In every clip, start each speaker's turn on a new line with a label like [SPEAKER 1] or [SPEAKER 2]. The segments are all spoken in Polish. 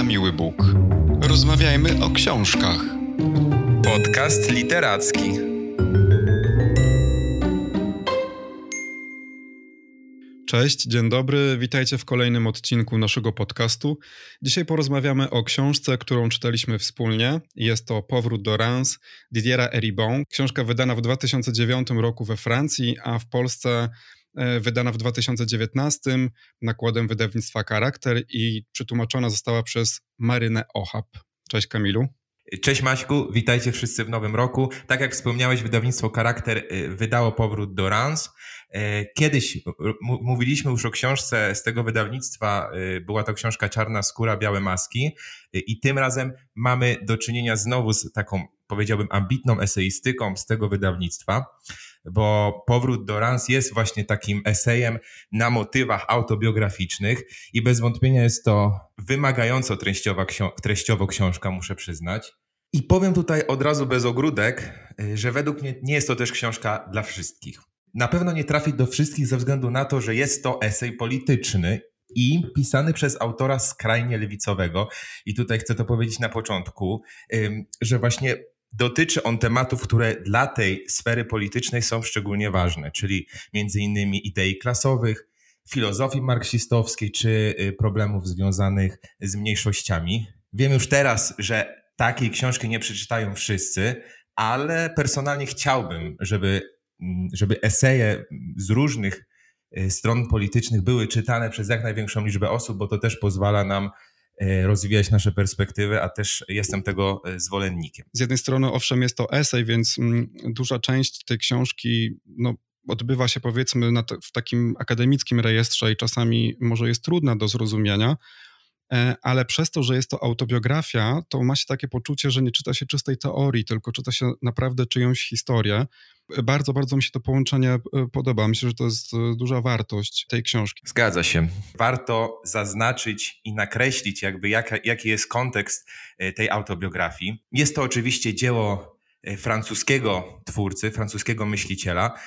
[SPEAKER 1] na miły Bóg. Rozmawiajmy o książkach.
[SPEAKER 2] Podcast literacki.
[SPEAKER 3] Cześć, dzień dobry, witajcie w kolejnym odcinku naszego podcastu. Dzisiaj porozmawiamy o książce, którą czytaliśmy wspólnie. Jest to Powrót do Reims Didiera Eribon. Książka wydana w 2009 roku we Francji, a w Polsce wydana w 2019 nakładem wydawnictwa Charakter i przetłumaczona została przez Marynę Ochab. Cześć Kamilu.
[SPEAKER 2] Cześć Maćku, witajcie wszyscy w nowym roku. Tak jak wspomniałeś, wydawnictwo Charakter y, wydało powrót do Rans. E, kiedyś mówiliśmy już o książce z tego wydawnictwa, była to książka Czarna skóra, białe maski i tym razem mamy do czynienia znowu z taką, powiedziałbym, ambitną eseistyką z tego wydawnictwa, bo powrót do Rans jest właśnie takim esejem na motywach autobiograficznych i bez wątpienia jest to wymagająco treściowa, treściowo książka, muszę przyznać. I powiem tutaj od razu bez ogródek, y, że według mnie nie jest to też książka dla wszystkich. Na pewno nie trafi do wszystkich ze względu na to, że jest to esej polityczny i pisany przez autora skrajnie lewicowego. I tutaj chcę to powiedzieć na początku, że właśnie dotyczy on tematów, które dla tej sfery politycznej są szczególnie ważne, czyli między innymi idei klasowych, filozofii marksistowskiej czy y, problemów związanych z mniejszościami. Wiem już teraz, że takiej książki nie przeczytają wszyscy, ale personalnie chciałbym, żeby, mm, żeby eseje z różnych y, stron politycznych były czytane przez jak największą liczbę osób, bo to też pozwala nam rozwijać nasze perspektywy, a też jestem tego y, zwolennikiem.
[SPEAKER 3] Z jednej strony, owszem, jest to esej, więc mm, duża część tej książki no, odbywa się powiedzmy w takim akademickim rejestrze i czasami może jest trudna do zrozumienia. E, ale przez to, że jest to autobiografia, to ma się takie poczucie, że nie czyta się czystej teorii, tylko czyta się naprawdę czyjąś historię. Bardzo, bardzo mi się to połączenie e, podoba. Myślę, że to jest e, duża wartość tej książki.
[SPEAKER 2] Zgadza się. Warto zaznaczyć i nakreślić, jakby jaka, jaki jest kontekst tej autobiografii. Jest to oczywiście dzieło francuskiego twórcy, francuskiego myśliciela,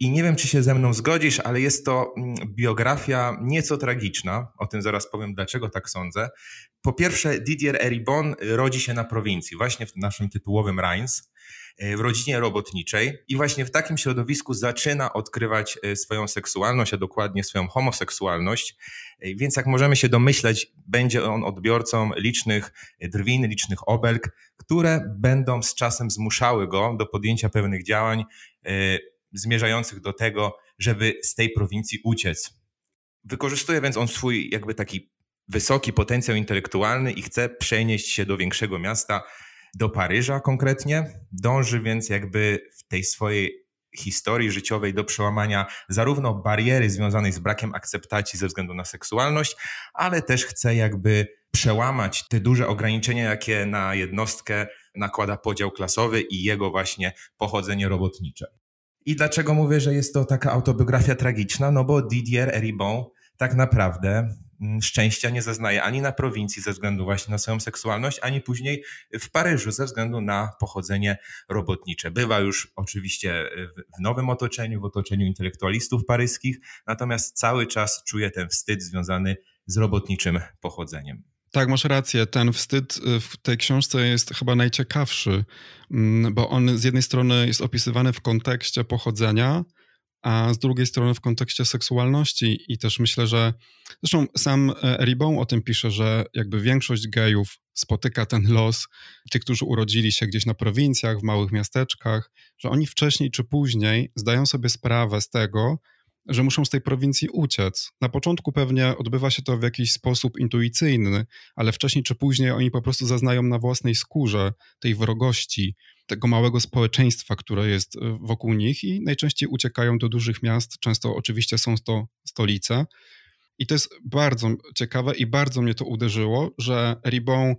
[SPEAKER 2] i nie wiem, czy się ze mną zgodzisz, ale jest to mm, biografia nieco tragiczna. O tym zaraz powiem, dlaczego tak sądzę. Po pierwsze, Didier Eribon rodzi się na prowincji, właśnie w naszym tytułowym Reims, e, w rodzinie robotniczej i właśnie w takim środowisku zaczyna odkrywać e, swoją seksualność, a dokładnie swoją homoseksualność. E, więc jak możemy się domyśleć, będzie on odbiorcą licznych drwin, licznych obelg, które będą z czasem zmuszały go do podjęcia pewnych działań, zmierzających do tego, żeby z tej prowincji uciec. Wykorzystuje więc on swój jakby taki wysoki potencjał intelektualny i chce przenieść się do większego miasta, do Paryża konkretnie. Dąży więc jakby w tej swojej historii życiowej do przełamania zarówno bariery związanej z brakiem akceptacji ze względu na seksualność, ale też chce jakby przełamać te duże ograniczenia, jakie na jednostkę nakłada podział klasowy i jego właśnie pochodzenie robotnicze. I dlaczego mówię, że jest to taka autobiografia tragiczna? No bo Didier Eribon tak naprawdę mm, szczęścia nie zaznaje ani na prowincji ze względu właśnie na swoją seksualność, ani później w Paryżu ze względu na pochodzenie robotnicze. Bywa już oczywiście w nowym otoczeniu, w otoczeniu intelektualistów paryskich, natomiast cały czas czuje ten wstyd związany z robotniczym pochodzeniem.
[SPEAKER 3] Tak, masz rację. Ten wstyd y, w tej książce jest chyba najciekawszy, mm, bo on z jednej strony jest opisywany w kontekście pochodzenia, a z drugiej strony w kontekście seksualności i też myślę, że zresztą sam e, Ribon o tym pisze, że jakby większość gejów spotyka ten los, ci, którzy urodzili się gdzieś na prowincjach, w małych miasteczkach, że oni wcześniej czy później zdają sobie sprawę z tego, że muszą z tej prowincji uciec. Na początku pewnie odbywa się to w jakiś sposób intuicyjny, ale wcześniej czy później oni po prostu zaznają na własnej skórze tej wrogości, tego małego społeczeństwa, które jest e, wokół nich i najczęściej uciekają do dużych miast. Często oczywiście są to stolice. I to jest bardzo ciekawe i bardzo mnie to uderzyło, że Ribon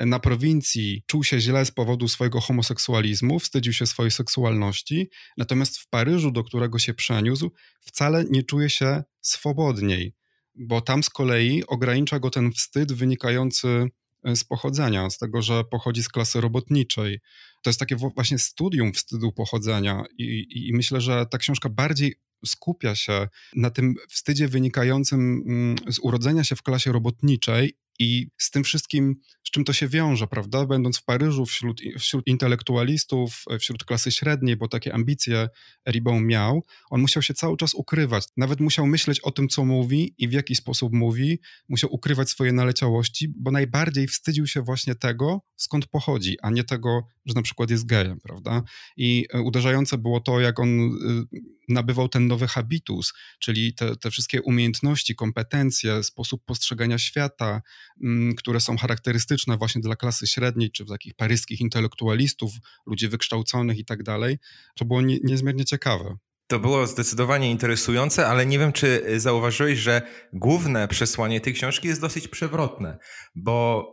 [SPEAKER 3] na prowincji czuł się źle z powodu swojego homoseksualizmu, wstydził się swojej seksualności, natomiast w Paryżu, do którego się przeniósł, wcale nie czuje się swobodniej, bo tam z kolei ogranicza go ten wstyd wynikający e, z pochodzenia, z tego, że pochodzi z klasy robotniczej. To jest takie właśnie studium wstydu pochodzenia i, i myślę, że ta książka bardziej skupia się na tym wstydzie wynikającym mm, z urodzenia się w klasie robotniczej I z tym wszystkim, z czym to się wiąże, prawda? Będąc w Paryżu wśród, wśród intelektualistów, wśród klasy średniej, bo takie ambicje Ribon miał, on musiał się cały czas ukrywać. Nawet musiał myśleć o tym, co mówi i w jaki sposób mówi. Musiał ukrywać swoje naleciałości, bo najbardziej wstydził się właśnie tego, skąd pochodzi, a nie tego, że na przykład jest gejem, prawda? I e, uderzające było to, jak on y, nabywał ten nowy habitus, czyli te, te wszystkie umiejętności, kompetencje, sposób postrzegania świata, które są charakterystyczne właśnie dla klasy średniej, czy takich paryskich intelektualistów, ludzi wykształconych i tak dalej, to było nie, niezmiernie ciekawe.
[SPEAKER 2] To było zdecydowanie interesujące, ale nie wiem, czy zauważyłeś, że główne przesłanie tej książki jest dosyć przewrotne, bo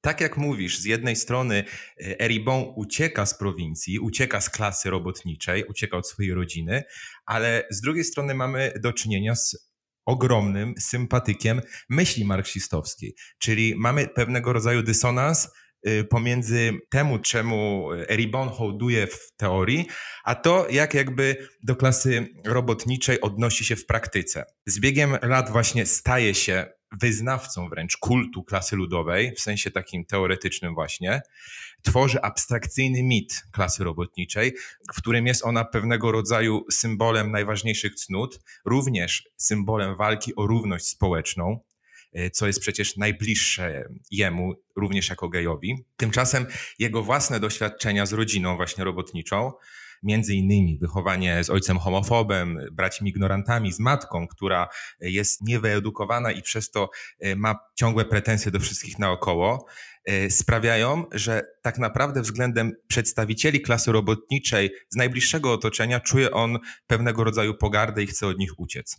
[SPEAKER 2] tak jak mówisz, z jednej strony e, Eribon ucieka z prowincji, ucieka z klasy robotniczej, ucieka od swojej rodziny, ale z drugiej strony mamy do czynienia z ogromnym sympatykiem myśli marksistowskiej, czyli mamy pewnego rodzaju dysonans y, pomiędzy temu, czemu Eribon hołduje w teorii, a to, jak jakby do klasy robotniczej odnosi się w praktyce. Z biegiem lat właśnie staje się wyznawcą wręcz kultu klasy ludowej, w sensie takim teoretycznym właśnie, tworzy abstrakcyjny mit klasy robotniczej, w którym jest ona pewnego rodzaju symbolem najważniejszych cnót, również symbolem walki o równość społeczną, e, co jest przecież najbliższe jemu, również jako gejowi. Tymczasem jego własne doświadczenia z rodziną właśnie robotniczą między innymi wychowanie z ojcem homofobem, braćmi ignorantami, z matką, która jest niewyedukowana i przez to e, ma ciągłe pretensje do wszystkich naokoło, e, sprawiają, że tak naprawdę względem przedstawicieli klasy robotniczej z najbliższego otoczenia czuje on pewnego rodzaju pogardę i chce od nich uciec.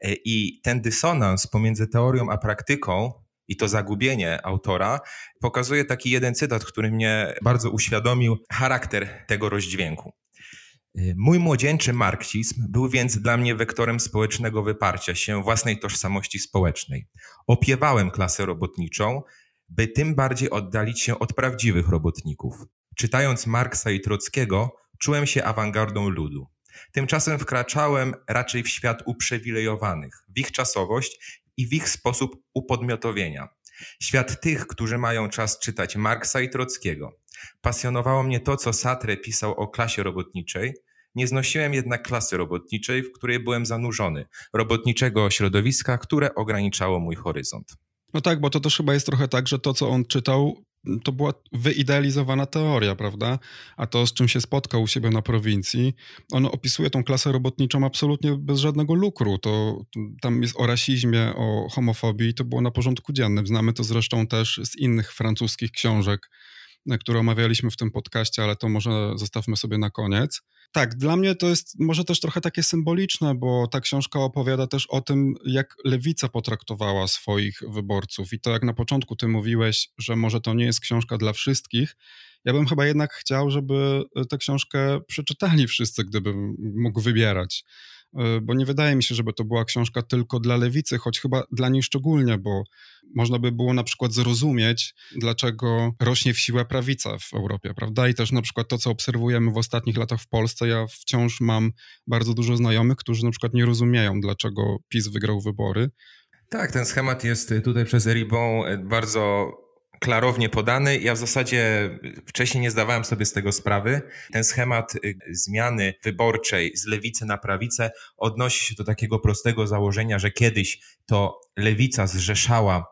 [SPEAKER 2] E, I ten dysonans pomiędzy teorią a praktyką i to zagubienie autora pokazuje taki jeden cytat, który mnie bardzo uświadomił charakter tego rozdźwięku. Y, mój młodzieńczy marksizm był więc dla mnie wektorem społecznego wyparcia się własnej tożsamości społecznej. Opiewałem klasę robotniczą, by tym bardziej oddalić się od prawdziwych robotników. Czytając Marksa i Trockiego, czułem się awangardą ludu. Tymczasem wkraczałem raczej w świat uprzywilejowanych, w ich czasowość i w ich sposób upodmiotowienia. Świat tych, którzy mają czas czytać Marksa i Trockiego. Pasjonowało mnie to, co Sartre pisał o klasie robotniczej, nie znosiłem jednak klasy robotniczej, w której byłem zanurzony, robotniczego środowiska, które ograniczało mój horyzont.
[SPEAKER 3] No tak, bo to też chyba jest trochę tak, że to, co on czytał, to była wyidealizowana teoria, prawda? A to, z czym się spotkał u siebie na prowincji, on opisuje tą klasę robotniczą absolutnie bez żadnego lukru. To tam jest o rasizmie, o homofobii, to było na porządku dziennym. Znamy to zresztą też z innych francuskich książek, które omawialiśmy w tym podcaście, ale to może zostawmy sobie na koniec. Tak, dla mnie to jest może też trochę takie symboliczne, bo ta książka opowiada też o tym, jak lewica potraktowała swoich wyborców. I to, jak na początku ty mówiłeś, że może to nie jest książka dla wszystkich, ja bym chyba jednak chciał, żeby tę książkę przeczytali wszyscy, gdybym mógł wybierać. E, bo nie wydaje mi się, żeby to była książka tylko dla lewicy, choć chyba dla niej szczególnie, bo można by było na przykład zrozumieć, dlaczego rośnie w siłę prawica w Europie, prawda? I też na przykład to, co obserwujemy w ostatnich latach w Polsce, ja wciąż mam bardzo dużo znajomych, którzy na przykład nie rozumieją, dlaczego PiS wygrał wybory.
[SPEAKER 2] Tak, ten schemat jest tutaj przez Eribon bardzo klarownie podany. Ja w zasadzie wcześniej nie zdawałem sobie z tego sprawy. Ten schemat y, zmiany wyborczej z lewicy na prawicę odnosi się do takiego prostego założenia, że kiedyś to lewica zrzeszała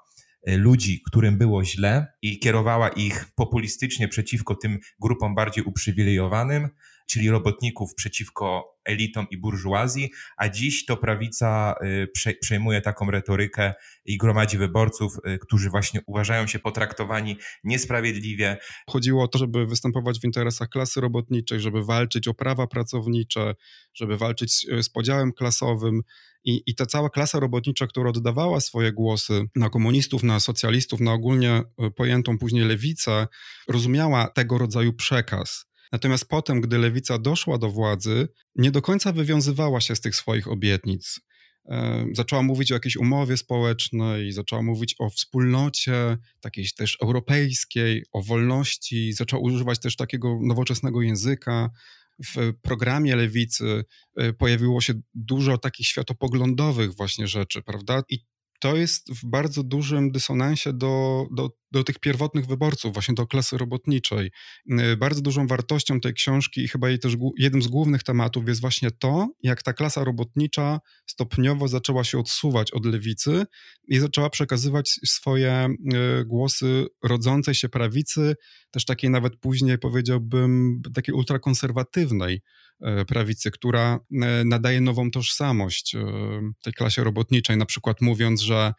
[SPEAKER 2] y, ludzi, którym było źle i kierowała ich populistycznie przeciwko tym grupom bardziej uprzywilejowanym, czyli robotników przeciwko elitom i burżuazji, a dziś to prawica y, przejmuje taką retorykę i gromadzi wyborców, y, którzy właśnie uważają się potraktowani niesprawiedliwie.
[SPEAKER 3] Chodziło o to, żeby występować w interesach klasy robotniczej, żeby walczyć o prawa pracownicze, żeby walczyć y, z podziałem klasowym. I, I ta cała klasa robotnicza, która oddawała swoje głosy na komunistów, na socjalistów, na ogólnie pojętą później lewicę, rozumiała tego rodzaju przekaz. Natomiast potem, gdy lewica doszła do władzy, nie do końca wywiązywała się z tych swoich obietnic. Zaczęła mówić o jakiejś umowie społecznej, zaczęła mówić o wspólnocie, takiej też europejskiej, o wolności, zaczęła używać też takiego nowoczesnego języka. W programie lewicy e, pojawiło się dużo takich światopoglądowych właśnie rzeczy, prawda? I to jest w bardzo dużym dysonansie do, do, do tych pierwotnych wyborców, właśnie do klasy robotniczej. Y, bardzo dużą wartością tej książki i chyba jej też jednym z głównych tematów jest właśnie to, jak ta klasa robotnicza stopniowo zaczęła się odsuwać od lewicy i zaczęła przekazywać swoje y, głosy rodzącej się prawicy, też takiej nawet później powiedziałbym takiej ultrakonserwatywnej prawicy, która nadaje nową tożsamość tej klasie robotniczej, na przykład mówiąc, że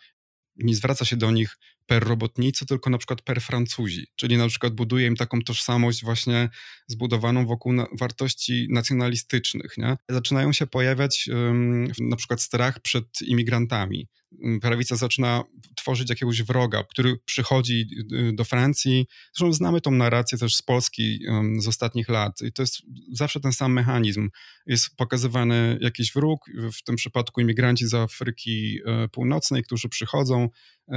[SPEAKER 3] nie zwraca się do nich per robotnicy, tylko na przykład per Francuzi, czyli na przykład buduje im taką tożsamość właśnie zbudowaną wokół na wartości nacjonalistycznych. Nie? Zaczynają się pojawiać um, na przykład strach przed imigrantami. Prawica zaczyna tworzyć jakiegoś wroga, który przychodzi y, do Francji. Zresztą znamy tą narrację też z Polski um, z ostatnich lat i to jest zawsze ten sam mechanizm. Jest pokazywany jakiś wróg, w tym przypadku imigranci z Afryki e, Północnej, którzy przychodzą,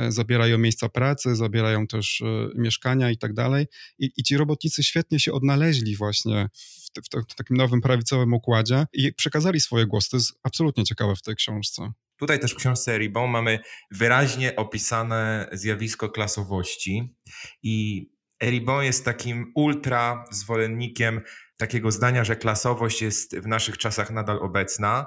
[SPEAKER 3] zabierają miejsca pracy, zabierają też e, mieszkania i tak dalej. I ci robotnicy świetnie się odnaleźli właśnie w, w, w takim nowym prawicowym układzie i przekazali swoje głosy. To jest absolutnie ciekawe w tej książce.
[SPEAKER 2] Tutaj też w książce Ribon mamy wyraźnie opisane zjawisko klasowości i Eribon jest takim ultra zwolennikiem takiego zdania, że klasowość jest w naszych czasach nadal obecna, E,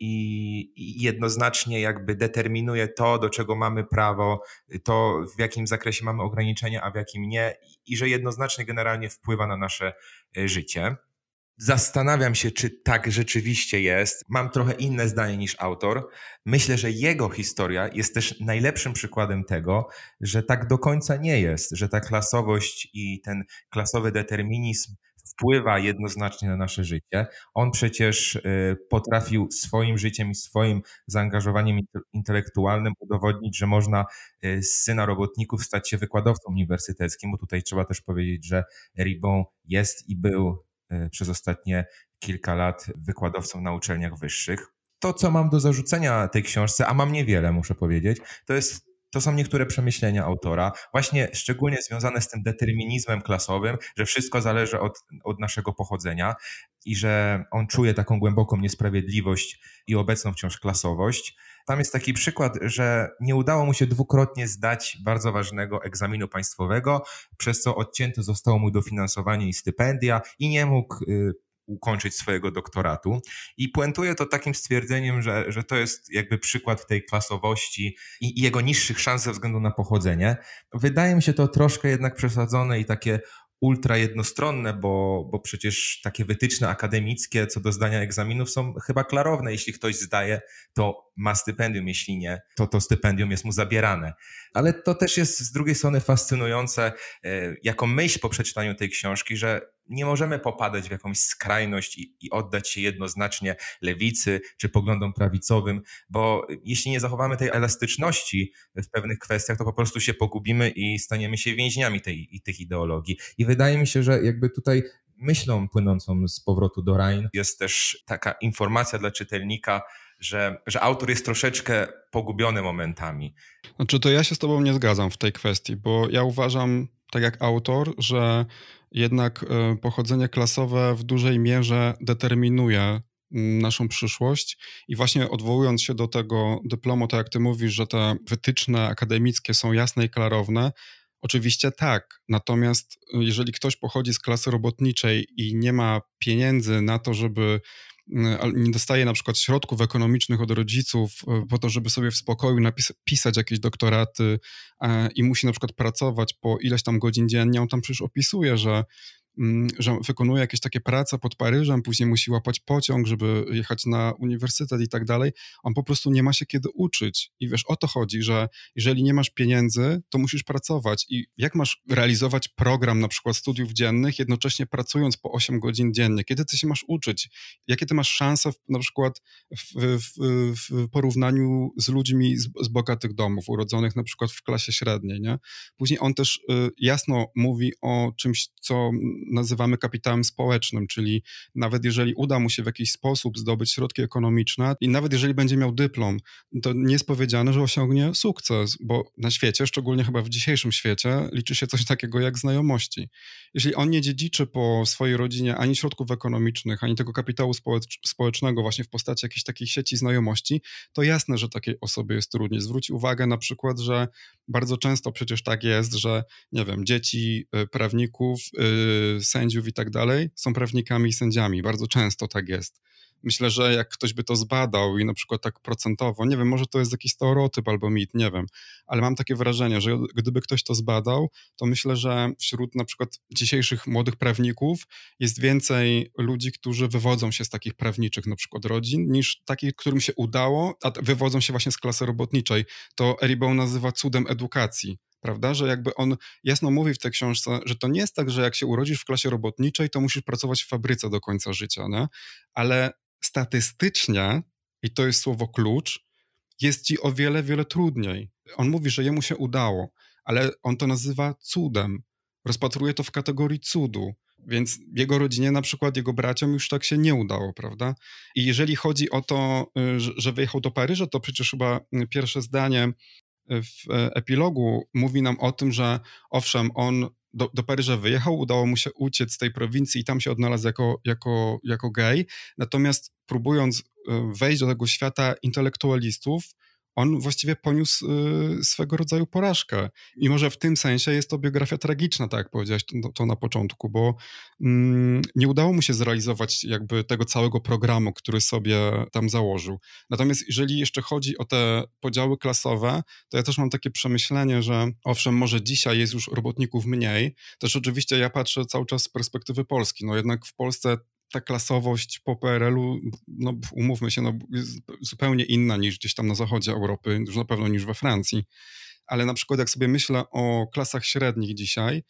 [SPEAKER 2] i jednoznacznie jakby determinuje to, do czego mamy prawo, to w jakim zakresie mamy ograniczenia, a w jakim nie, i że jednoznacznie generalnie wpływa na nasze e, życie. Zastanawiam się, czy tak rzeczywiście jest. Mam trochę inne zdanie niż autor. Myślę, że jego historia jest też najlepszym przykładem tego, że tak do końca nie jest, że ta klasowość i ten klasowy determinizm wpływa jednoznacznie na nasze życie. On przecież y, potrafił swoim życiem i swoim zaangażowaniem intelektualnym udowodnić, że można y, z syna robotników stać się wykładowcą uniwersyteckim, bo tutaj trzeba też powiedzieć, że Ribon jest i był y, przez ostatnie kilka lat wykładowcą na uczelniach wyższych. To, co mam do zarzucenia tej książce, a mam niewiele, muszę powiedzieć, to jest to są niektóre przemyślenia autora, właśnie szczególnie związane z tym determinizmem klasowym, że wszystko zależy od, od naszego pochodzenia i że on czuje taką głęboką niesprawiedliwość i obecną wciąż klasowość. Tam jest taki przykład, że nie udało mu się dwukrotnie zdać bardzo ważnego egzaminu państwowego, przez co odcięto zostało mu dofinansowanie i stypendia i nie mógł y, ukończyć swojego doktoratu. I puentuje to takim stwierdzeniem, że, że to jest jakby przykład tej klasowości i, i jego niższych szans ze względu na pochodzenie. Wydaje mi się to troszkę jednak przesadzone i takie ultra jednostronne, bo, bo przecież takie wytyczne akademickie co do zdania egzaminów są chyba klarowne. Jeśli ktoś zdaje, to ma stypendium, jeśli nie, to to stypendium jest mu zabierane. Ale to też jest z drugiej strony fascynujące e, jako myśl po przeczytaniu tej książki, że nie możemy popadać w jakąś skrajność i, i, oddać się jednoznacznie lewicy czy poglądom prawicowym, bo jeśli nie zachowamy tej elastyczności w pewnych kwestiach, to po prostu się pogubimy i staniemy się więźniami tej, tych ideologii. I wydaje mi się, że jakby tutaj myślą płynącą z powrotu do Rhein jest też taka informacja dla czytelnika, że, że autor jest troszeczkę pogubiony momentami.
[SPEAKER 3] Znaczy, to ja się z Tobą nie zgadzam w tej kwestii, bo ja uważam, tak jak autor, że jednak e, pochodzenie klasowe w dużej mierze determinuje naszą przyszłość i właśnie odwołując się do tego dyplomu, tak jak ty mówisz, że te wytyczne akademickie są jasne i klarowne, Oczywiście tak, natomiast e, jeżeli ktoś pochodzi z klasy robotniczej i nie ma pieniędzy na to, żeby nie dostaje na przykład środków ekonomicznych od rodziców e, po to, żeby sobie w spokoju napisać jakieś doktoraty i musi na przykład pracować po ileś tam godzin dziennie, on tam przecież opisuje, że że wykonuje jakieś takie prace pod Paryżem, później musi łapać pociąg, żeby jechać na uniwersytet i tak dalej. On po prostu nie ma się kiedy uczyć. I wiesz, o to chodzi, że jeżeli nie masz pieniędzy, to musisz pracować. I jak masz realizować program na przykład studiów dziennych, jednocześnie pracując po 8 godzin dziennie? Kiedy ty się masz uczyć? Jakie ty masz szanse w, na przykład w, w, w porównaniu z ludźmi z, z, bogatych domów, urodzonych na przykład w klasie średniej, nie? Później on też y, jasno mówi o czymś, co nazywamy kapitałem społecznym, czyli nawet jeżeli uda mu się w jakiś sposób zdobyć środki ekonomiczne i nawet jeżeli będzie miał dyplom, to nie jest powiedziane, że osiągnie sukces, bo na świecie, szczególnie chyba w dzisiejszym świecie, liczy się coś takiego jak znajomości. Jeśli on nie dziedziczy po swojej rodzinie ani środków ekonomicznych, ani tego kapitału społecznego właśnie w postaci jakiejś takiej sieci znajomości, to jasne, że takiej osobie jest trudniej. Zwróć uwagę na przykład, że bardzo często przecież tak jest, że nie wiem, dzieci y, prawników, yy, sędziów i tak dalej są prawnikami i sędziami. Bardzo często tak jest. Myślę, że jak ktoś by to zbadał i na przykład tak procentowo, nie wiem, może to jest jakiś stereotyp albo mit, nie wiem, ale mam takie wrażenie, że gdyby ktoś to zbadał, to myślę, że wśród na przykład dzisiejszych młodych prawników jest więcej ludzi, którzy wywodzą się z takich prawniczych na przykład rodzin, niż takich, którym się udało, a wywodzą się właśnie z klasy robotniczej. To Eribon nazywa cudem edukacji prawda? Że jakby on jasno mówi w tej książce, że to nie jest tak, że jak się urodzisz w klasie robotniczej, to musisz pracować w fabryce do końca życia, nie? Ale statystycznie, i to jest słowo klucz, jest ci o wiele, wiele trudniej. On mówi, że jemu się udało, ale on to nazywa cudem. Rozpatruje to w kategorii cudu. Więc jego rodzinie, na przykład jego braciom, już tak się nie udało, prawda? I jeżeli chodzi o to, y, że wyjechał do Paryża, to przecież chyba y, pierwsze zdanie w e, epilogu mówi nam o tym, że owszem, on do, do Paryża wyjechał, udało mu się uciec z tej prowincji i tam się odnalazł jako, jako, jako gej, natomiast próbując e, wejść do tego świata intelektualistów, on właściwie poniósł y, swego rodzaju porażkę. I może w tym sensie jest to biografia tragiczna, tak jak powiedziałeś to, na początku, bo mm, nie udało mu się zrealizować jakby tego całego programu, który sobie tam założył. Natomiast jeżeli jeszcze chodzi o te podziały klasowe, to ja też mam takie przemyślenie, że owszem, może dzisiaj jest już robotników mniej, też oczywiście ja patrzę cały czas z perspektywy Polski, no jednak w Polsce ta klasowość po PRL-u, no umówmy się, no, jest zupełnie inna niż gdzieś tam na zachodzie Europy, już na pewno niż we Francji. Ale na przykład jak sobie myślę o klasach średnich dzisiaj,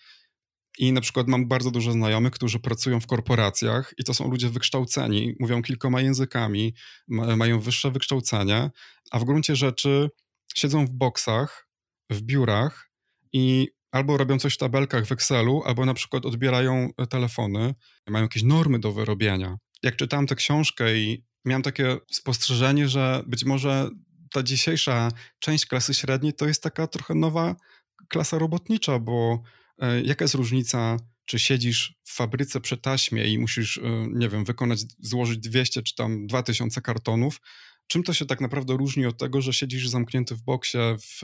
[SPEAKER 3] i na przykład mam bardzo dużo znajomych, którzy pracują w korporacjach i to są ludzie wykształceni, mówią kilkoma językami, mają wyższe wykształcenie, a w gruncie rzeczy siedzą w boksach, w biurach i albo robią coś w tabelkach w Excelu, albo na przykład odbierają e, telefony, mają jakieś normy do wyrobienia. Jak czytałem tę książkę i miałem takie spostrzeżenie, że być może ta dzisiejsza część klasy średniej to jest taka trochę nowa klasa robotnicza, bo e, jaka jest różnica, czy siedzisz w fabryce przy taśmie i musisz, e, nie wiem, wykonać, złożyć 200 czy tam 2000 kartonów, czym to się tak naprawdę różni od tego, że siedzisz zamknięty w boksie w,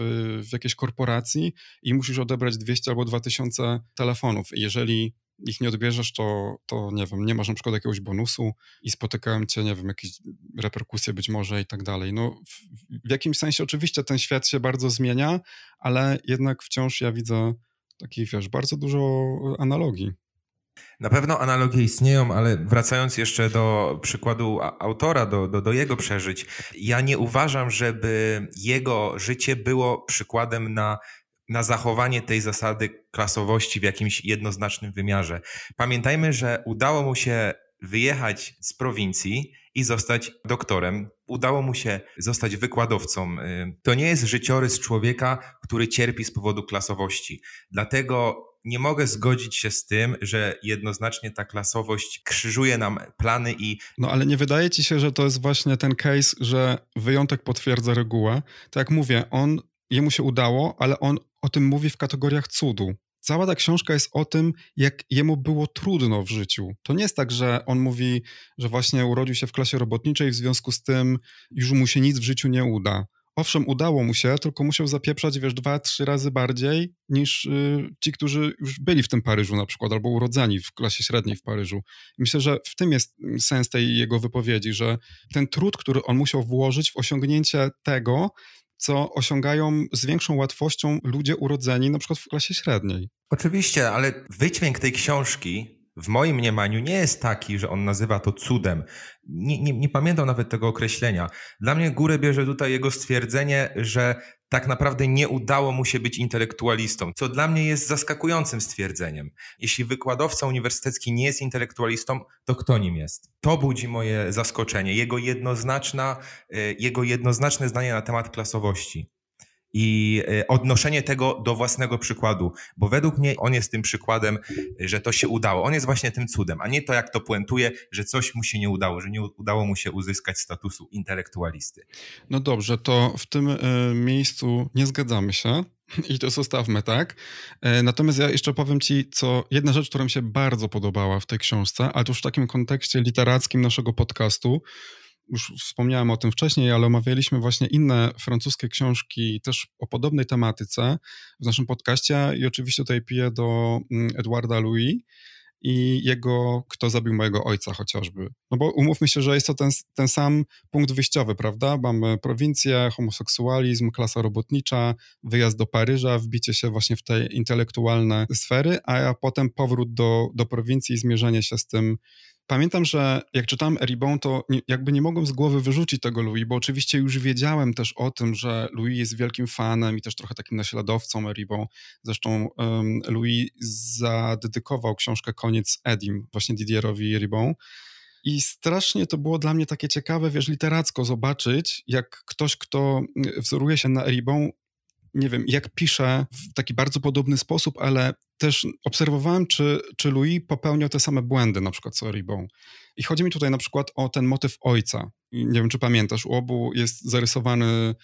[SPEAKER 3] w jakiejś korporacji i musisz odebrać 200 albo 2000 telefonów. Jeżeli ich nie odbierzesz, to, to nie wiem, nie masz na przykład jakiegoś bonusu i spotykałem cię, nie wiem, jakieś reperkusje być może i tak dalej. No, w, w jakimś sensie oczywiście ten świat się bardzo zmienia, ale jednak wciąż ja widzę takich, wiesz, bardzo dużo analogii.
[SPEAKER 2] Na pewno analogie istnieją, ale wracając jeszcze do przykładu autora, do, do, do jego przeżyć, ja nie uważam, żeby jego życie było przykładem na na zachowanie tej zasady klasowości w jakimś jednoznacznym wymiarze. Pamiętajmy, że udało mu się wyjechać z prowincji i zostać doktorem. Udało mu się zostać wykładowcą. To nie jest życiorys człowieka, który cierpi z powodu klasowości. Dlatego nie mogę zgodzić się z tym, że jednoznacznie ta klasowość krzyżuje nam plany i.
[SPEAKER 3] No ale nie wydaje ci się, że to jest właśnie ten case, że wyjątek potwierdza regułę? Tak jak mówię, on, jemu się udało, ale on o tym mówi w kategoriach cudu. Cała ta książka jest o tym, jak jemu było trudno w życiu. To nie jest tak, że on mówi, że właśnie urodził się w klasie robotniczej, w związku z tym już mu się nic w życiu nie uda owszem, udało mu się, tylko musiał zapieprzać, wiesz, dwa, trzy razy bardziej niż y, ci, którzy już byli w tym Paryżu na przykład, albo urodzeni w klasie średniej w Paryżu. Myślę, że w tym jest sens tej jego wypowiedzi, że ten trud, który on musiał włożyć w osiągnięcie tego, co osiągają z większą łatwością ludzie urodzeni na przykład w klasie średniej.
[SPEAKER 2] Oczywiście, ale wydźwięk tej książki w moim mniemaniu nie jest taki, że on nazywa to cudem. Nie, nie, nie, pamiętam nawet tego określenia. Dla mnie górę bierze tutaj jego stwierdzenie, że tak naprawdę nie udało mu się być intelektualistą, co dla mnie jest zaskakującym stwierdzeniem. Jeśli wykładowca uniwersytecki nie jest intelektualistą, to kto nim jest? To budzi moje zaskoczenie, jego, jednoznaczna, e, jego jednoznaczne zdanie na temat klasowości. I e, odnoszenie tego do własnego przykładu, bo według mnie on jest tym przykładem, że to się udało. On jest właśnie tym cudem, a nie to, jak to puentuje, że coś mu się nie udało, że nie udało mu się uzyskać statusu intelektualisty.
[SPEAKER 3] No dobrze, to w tym y, miejscu nie zgadzamy się. I to zostawmy, tak? E, natomiast ja jeszcze powiem ci, co jedna rzecz, która mi się bardzo podobała w tej książce, ale to już w takim kontekście literackim naszego podcastu. Już wspomniałem o tym wcześniej, ale omawialiśmy właśnie inne francuskie książki też o podobnej tematyce w naszym podcaście i oczywiście tutaj piję do mm, Edwarda Louis i jego Kto zabił mojego ojca chociażby. No bo umówmy się, że jest to ten, ten sam punkt wyjściowy, prawda? Mamy prowincję, homoseksualizm, klasa robotnicza, wyjazd do Paryża, wbicie się właśnie w te intelektualne sfery, a potem powrót do, do prowincji i zmierzenie się z tym, Pamiętam, że jak czytałem Eribon, to nie, jakby nie mogłem z głowy wyrzucić tego Louis, bo oczywiście już wiedziałem też o tym, że Louis jest wielkim fanem i też trochę takim naśladowcą Eribon. Zresztą um, Louis zadedykował książkę Koniec Edim właśnie Didierowi Eribon. I strasznie to było dla mnie takie ciekawe, wiesz, literacko zobaczyć, jak ktoś, kto wzoruje się na Eribon, nie wiem, jak pisze w taki bardzo podobny sposób, ale też obserwowałem, czy, czy Louis popełniał te same błędy, na przykład co Ribon. I chodzi mi tutaj na przykład o ten motyw ojca. Nie wiem, czy pamiętasz, u obu jest zarysowany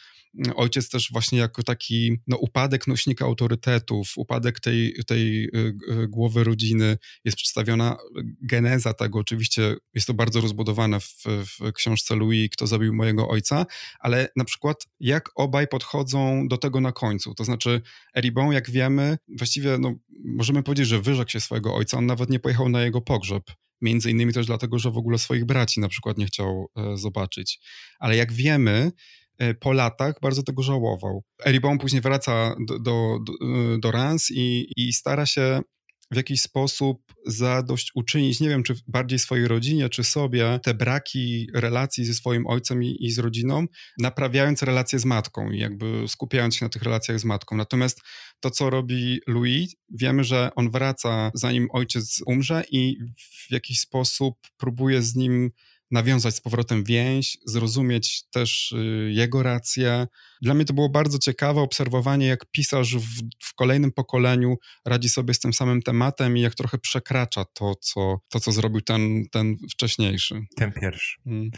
[SPEAKER 3] ojciec też właśnie jako taki no, upadek nośnika autorytetów, upadek tej, tej y, y, głowy rodziny, jest przedstawiona geneza tego. Oczywiście jest to bardzo rozbudowane w, w książce Louis, Kto zabił mojego ojca, ale na przykład jak obaj podchodzą do tego na końcu. To znaczy Eribon, jak wiemy, właściwie no, możemy powiedzieć, że wyrzekł się swojego ojca, on nawet nie pojechał na jego pogrzeb. Między innymi też dlatego, że w ogóle swoich braci na przykład nie chciał e, zobaczyć. Ale jak wiemy, po latach bardzo tego żałował. Eribon później wraca do, do, do Rans i, i stara się w jakiś sposób zadośćuczynić, nie wiem, czy bardziej swojej rodzinie, czy sobie, te braki relacji ze swoim ojcem i, i, z rodziną, naprawiając relacje z matką i jakby skupiając się na tych relacjach z matką. Natomiast to, co robi Louis, wiemy, że on wraca zanim ojciec umrze i w jakiś sposób próbuje z nim nawiązać z powrotem więź, zrozumieć też y, jego rację. Dla mnie to było bardzo ciekawe obserwowanie, jak pisarz w, w, kolejnym pokoleniu radzi sobie z tym samym tematem i jak trochę przekracza to, co, to, co zrobił ten, ten wcześniejszy.
[SPEAKER 2] Ten pierwszy. Hmm.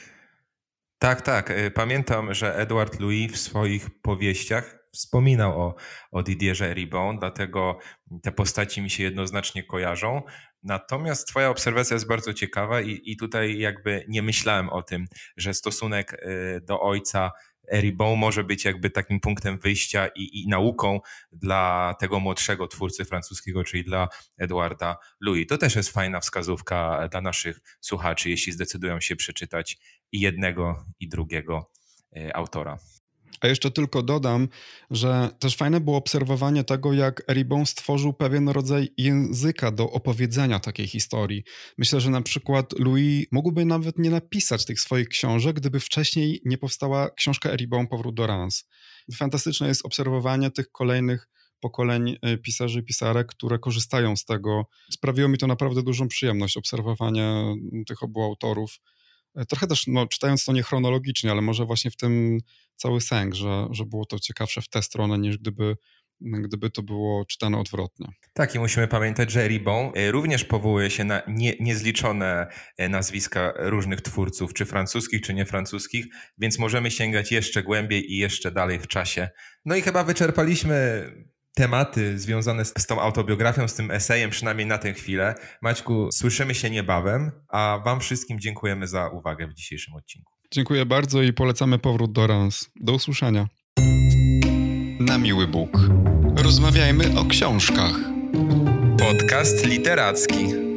[SPEAKER 2] Tak, tak. Y, pamiętam, że Edward Louis w swoich powieściach wspominał o, o Didierze Ribon, dlatego te postaci mi się jednoznacznie kojarzą. Natomiast Twoja obserwacja jest bardzo ciekawa i, i tutaj jakby nie myślałem o tym, że stosunek y, do ojca Eribon może być jakby takim punktem wyjścia i, i, nauką dla tego młodszego twórcy francuskiego, czyli dla Edwarda Louis. To też jest fajna wskazówka dla naszych słuchaczy, jeśli zdecydują się przeczytać i jednego, i drugiego y, autora.
[SPEAKER 3] A jeszcze tylko dodam, że też fajne było obserwowanie tego, jak Eribon stworzył pewien rodzaj języka do opowiedzenia takiej historii. Myślę, że na przykład Louis mógłby nawet nie napisać tych swoich książek, gdyby wcześniej nie powstała książka Eribon Powrót do Rans. Fantastyczne jest obserwowanie tych kolejnych pokoleń e, pisarzy i pisarek, które korzystają z tego. Sprawiło mi to naprawdę dużą przyjemność, obserwowanie tych obu autorów. Trochę też, no, czytając to nie chronologicznie, ale może właśnie w tym cały sęk, że, że było to ciekawsze w tę stronę, niż gdyby gdyby to było czytane odwrotnie.
[SPEAKER 2] Tak, i musimy pamiętać, że Ribon e, również powołuje się na nie, niezliczone e, nazwiska różnych twórców, czy francuskich, czy niefrancuskich, więc możemy sięgać jeszcze głębiej i jeszcze dalej w czasie. No i chyba wyczerpaliśmy tematy związane z, z tą autobiografią, z tym esejem, przynajmniej na tę chwilę. Maćku, słyszymy się niebawem, a Wam wszystkim dziękujemy za uwagę w dzisiejszym odcinku.
[SPEAKER 3] Dziękuję bardzo i polecamy powrót do Rans. Do usłyszenia.
[SPEAKER 1] Na miły Bóg. Rozmawiajmy o książkach.
[SPEAKER 2] Podcast literacki.